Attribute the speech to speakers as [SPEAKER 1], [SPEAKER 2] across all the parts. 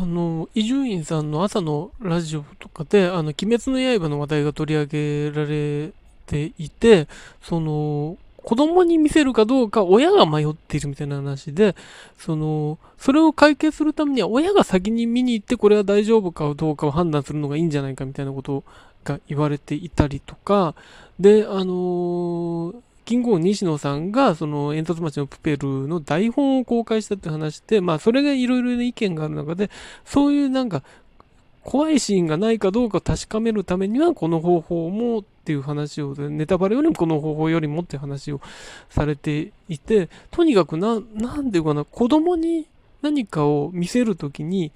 [SPEAKER 1] あの、伊集院さんの朝のラジオとかで、あの、鬼滅の刃の話題が取り上げられていて、その、子供に見せるかどうか親が迷っているみたいな話で、その、それを解決するためには親が先に見に行ってこれは大丈夫かどうかを判断するのがいいんじゃないかみたいなことが言われていたりとか、で、あのーキングオン西野さんが、その、煙突町のプペルの台本を公開したって話で、まあ、それがいろいろな意見がある中で、そういうなんか、怖いシーンがないかどうか確かめるためには、この方法もっていう話を、ネタバレよりもこの方法よりもって話をされていて、とにかくな、なんていうかな、子供に何かを見せるときに、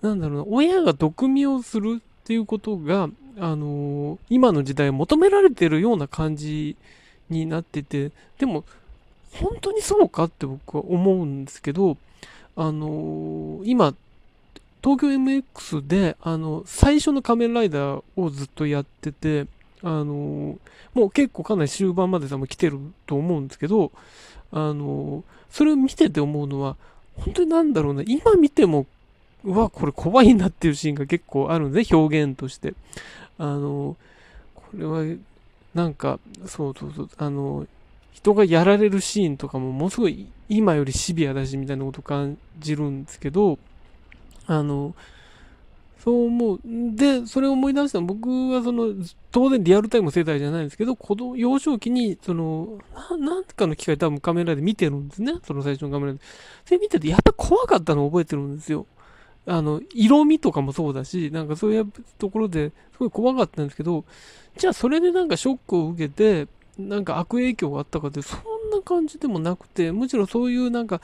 [SPEAKER 1] なんだろうな、親が毒味をするっていうことが、あのー、今の時代求められてるような感じになってて、でも、本当にそうかって僕は思うんですけど、あのー、今、東京 MX で、あの、最初の仮面ライダーをずっとやってて、あのー、もう結構かなり終盤まで多分来てると思うんですけど、あのー、それを見てて思うのは、本当になんだろうな、今見ても、うわ、これ怖いなっていうシーンが結構あるんで、表現として。あの、これはなんか、そうそうそう、あの、人がやられるシーンとかもものすごい今よりシビアだしみたいなこと感じるんですけど、あの、そう思う。で、それを思い出したの僕はその、当然リアルタイム世代じゃないんですけど、子供、幼少期に、その、ななんかの機会多分カメラで見てるんですね。その最初のカメラで。それ見てて、やっぱ怖かったのを覚えてるんですよ。あの、色味とかもそうだし、なんかそういうところですごい怖かったんですけど、じゃあそれでなんかショックを受けて、なんか悪影響があったかって、そんな感じでもなくて、むしろそういうなんか、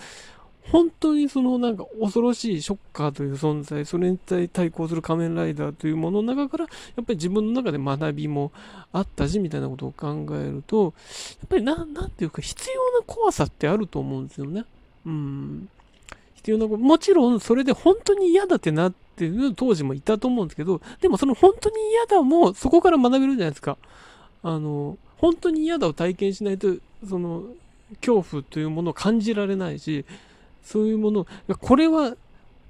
[SPEAKER 1] 本当にそのなんか恐ろしいショッカーという存在、それに対抗する仮面ライダーというものの中から、やっぱり自分の中で学びもあったし、みたいなことを考えると、やっぱりな、なんていうか必要な怖さってあると思うんですよね。うん。必要なこと、もちろんそれで本当に嫌だってなってる当時もいたと思うんですけど、でもその本当に嫌だもそこから学べるじゃないですか。あの、本当に嫌だを体験しないと、その、恐怖というものを感じられないし、そういうもの、これは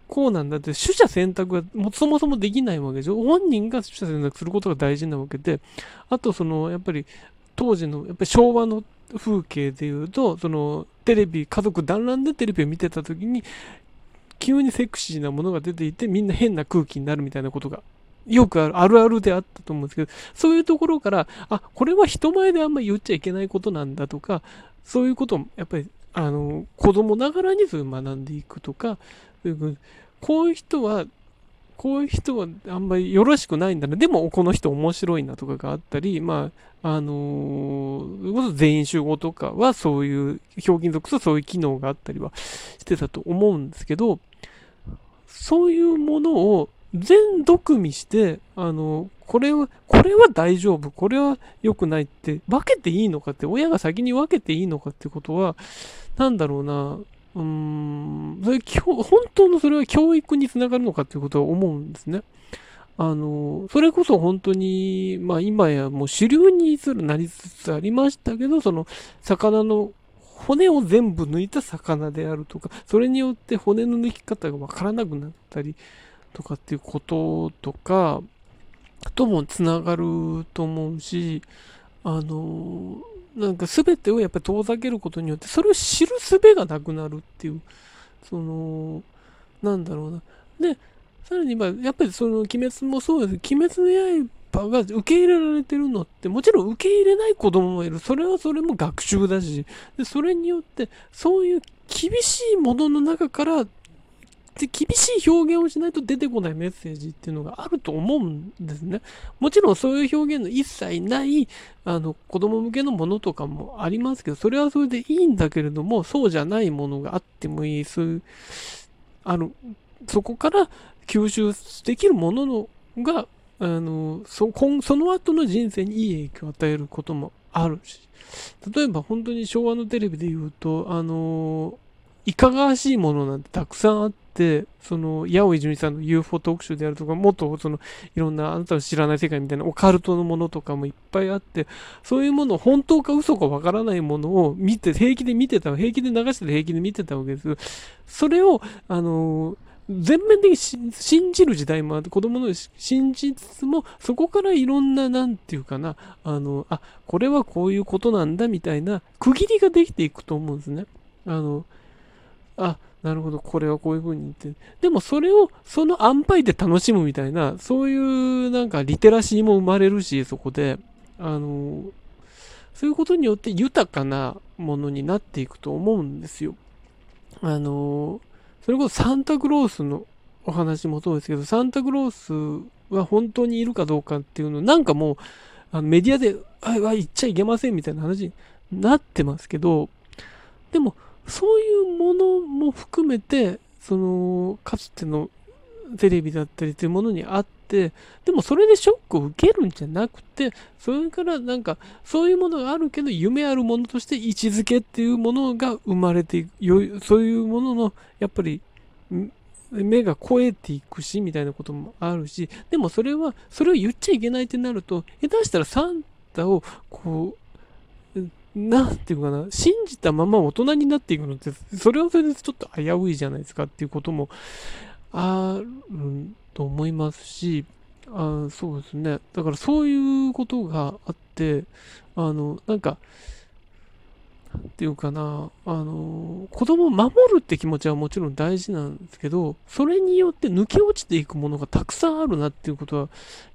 [SPEAKER 1] こうなんだって、取捨選択はもそもそもできないわけでしょ。本人が取捨選択することが大事なわけで、あとその、やっぱり当時の、やっぱり昭和の風景でいうと、その、テレビ、家族団らんでテレビを見てた時に、急にセクシーなものが出ていて、みんな変な空気になるみたいなことが、よくある、あるあるであったと思うんですけど、そういうところから、あ、これは人前であんまり言っちゃいけないことなんだとか、そういうことを、やっぱり、あの、子供ながらにそういう学んでいくとか、こういう人はこういう人はあんまりよろしくないんだな。でも、この人面白いなとかがあったり、まあ、あのー、全員集合とかはそういう、表現属とそういう機能があったりはしてたと思うんですけど、そういうものを全読みして、あの、これは、これは大丈夫、これは良くないって、分けていいのかって、親が先に分けていいのかってことは、なんだろうな、うん、それ、本当のそれは教育につながるのかっていうことは思うんですね。あの、それこそ本当に、まあ今やもう主流になりつつありましたけど、その魚の骨を全部抜いた魚であるとか、それによって骨の抜き方がわからなくなったりとかっていうこととか、ともつながると思うし、あの、なんか全てをやっぱり遠ざけることによって、それを知る術がなくなるっていう、その、なんだろうな。で、さらに、ま、やっぱりその、鬼滅もそうです。鬼滅の刃が受け入れられてるのって、もちろん受け入れない子供もいる。それはそれも学習だし、でそれによって、そういう厳しいものの中からで厳しい表現をしないと出てこないメッセージっていうのがあると思うんですね。もちろんそういう表現の一切ないあの子供向けのものとかもありますけど、それはそれでいいんだけれども、そうじゃないものがあってもいい。そういう、あの、そこから吸収できるもののが、あの、そ、その後の人生にいい影響を与えることもあるし、例えば本当に昭和のテレビで言うと、あの、いかがわしいものなんてたくさんあって、その、八尾泉さんの UFO 特集であるとか、もっとその、いろんなあなたの知らない世界みたいなオカルトのものとかもいっぱいあって、そういうもの、本当か嘘かわからないものを見て、平気で見てた、平気で流して平気で見てたわけです。それを、あの、全面的に信じる時代もあって、子供の信じつつも、そこからいろんな、なんていうかな、あの、あ、これはこういうことなんだみたいな区切りができていくと思うんですね。あの、あ、なるほど、これはこういう風に言って。でもそれを、その安牌で楽しむみたいな、そういうなんかリテラシーも生まれるし、そこで、あの、そういうことによって豊かなものになっていくと思うんですよ。あの、それこそサンタクロースのお話もそうですけど、サンタクロースは本当にいるかどうかっていうの、なんかもう、あのメディアで、あ、あ、言っちゃいけませんみたいな話になってますけど、でも、そういうものも含めて、その、かつてのテレビだったりというものにあって、でもそれでショックを受けるんじゃなくて、それからなんか、そういうものがあるけど、夢あるものとして位置づけっていうものが生まれていく、そういうものの、やっぱり、目が超えていくし、みたいなこともあるし、でもそれは、それを言っちゃいけないってなると、下手したらサンタを、こう、なんていうかな、信じたまま大人になっていくのって、それはそれでちょっと危ういじゃないですかっていうこともあると思いますし、あそうですね。だからそういうことがあって、あの、なんか、ていうかな、あの、子供を守るって気持ちはもちろん大事なんですけど、それによって抜け落ちていくものがたくさんあるなっていうことは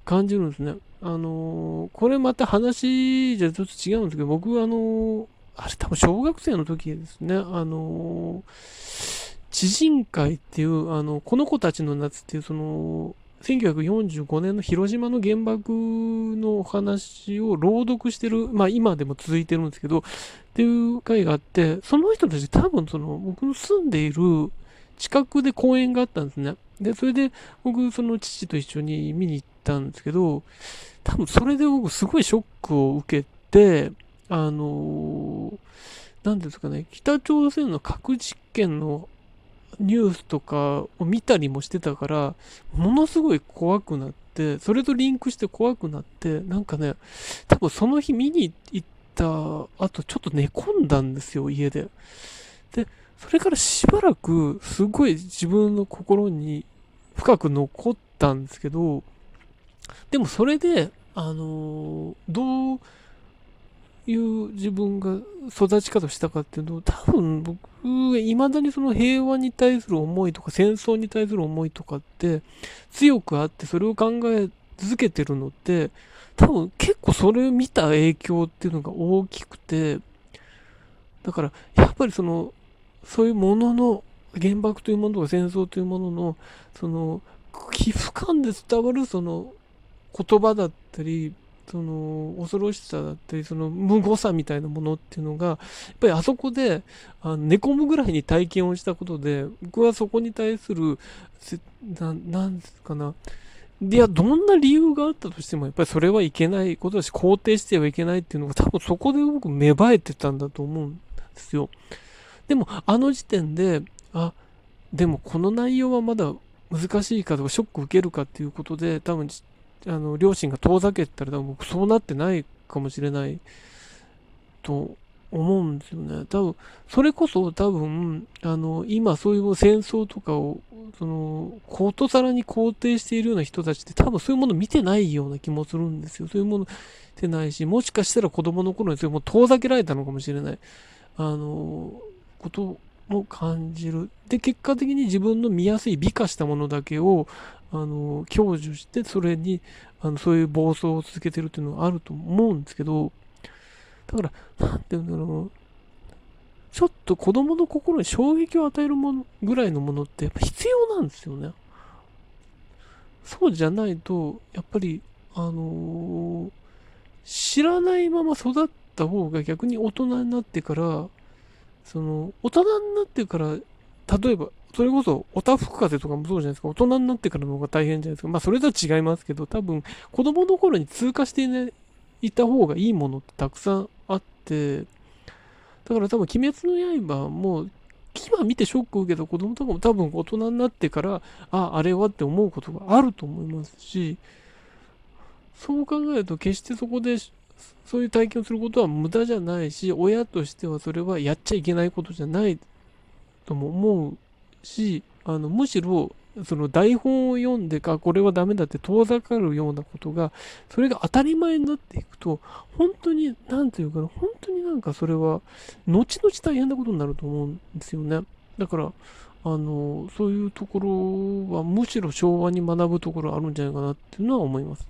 [SPEAKER 1] 感じるんですね。あの、これまた話じゃちょっと違うんですけど、僕はあの、あれ多分小学生の時ですね、あの、知人会っていう、あの、この子たちの夏っていう、その、1945年の広島の原爆のお話を朗読してる、まあ今でも続いてるんですけど、っていう会があって、その人たち多分その僕の住んでいる近くで公園があったんですね。で、それで僕その父と一緒に見に行ったんですけど、多分それで僕すごいショックを受けて、あの何ですかね、北朝鮮の核実験のニュースとかを見たりもしてたから、ものすごい怖くなって、それとリンクして怖くなって、なんかね、多分その日見に行った後、ちょっと寝込んだんですよ、家で。で、それからしばらく、すごい自分の心に深く残ったんですけど、でもそれで、あのー、どういう自分が育ち方したかっていうと、多分僕、未だにその平和に対する思いとか戦争に対する思いとかって強くあって、それを考え続けてるのって、多分結構それを見た影響っていうのが大きくて、だからやっぱりその、そういうものの、原爆というものとか戦争というものの、その、皮膚感で伝わるその言葉だったり、その恐ろしさだったりその無誤さみたいなものっていうのがやっぱりあそこであの寝込むぐらいに体験をしたことで僕はそこに対するなんですかないやどんな理由があったとしてもやっぱりそれはいけないことだし肯定してはいけないっていうのが多分そこで僕芽生えてたんだと思うんですよ。でもあの時点であでもこの内容はまだ難しいかとかショック受けるかっていうことで多分あの両親が遠ざけたら多分僕そうなってないかもしれないと思うんですよね。多分、それこそ多分、あの、今そういう戦争とかを、その、ことさらに肯定しているような人たちって多分そういうもの見てないような気もするんですよ。そういうもの見てないし、もしかしたら子供の頃にそういうも遠ざけられたのかもしれない。あの、ことも感じる。で、結果的に自分の見やすい美化したものだけを、あの、享受して、それに、あの、そういう暴走を続けてるっていうのはあると思うんですけど、だから、なんて言うんだろう。ちょっと子供の心に衝撃を与えるものぐらいのものってやっぱ必要なんですよね。そうじゃないと、やっぱり、あのー、知らないまま育った方が逆に大人になってから、その、大人になってから、例えば、それこそ、おたふく風とかもそうじゃないですか。大人になってからの方が大変じゃないですか。まあ、それとは違いますけど、多分、子供の頃に通過してい,、ね、いた方がいいものってたくさんあって、だから多分、鬼滅の刃も、今見てショックを受けた子供とかも多分大人になってから、あ、あれはって思うことがあると思いますし、そう考えると決してそこでそういう体験をすることは無駄じゃないし、親としてはそれはやっちゃいけないことじゃないとも思うし、あの、むしろ、その台本を読んでか、これはダメだって遠ざかるようなことが、それが当たり前になっていくと、本当に、なんていうかな、本当になんかそれは、後々大変なことになると思うんですよね。だから、あの、そういうところはむしろ昭和に学ぶところあるんじゃないかなっていうのは思います。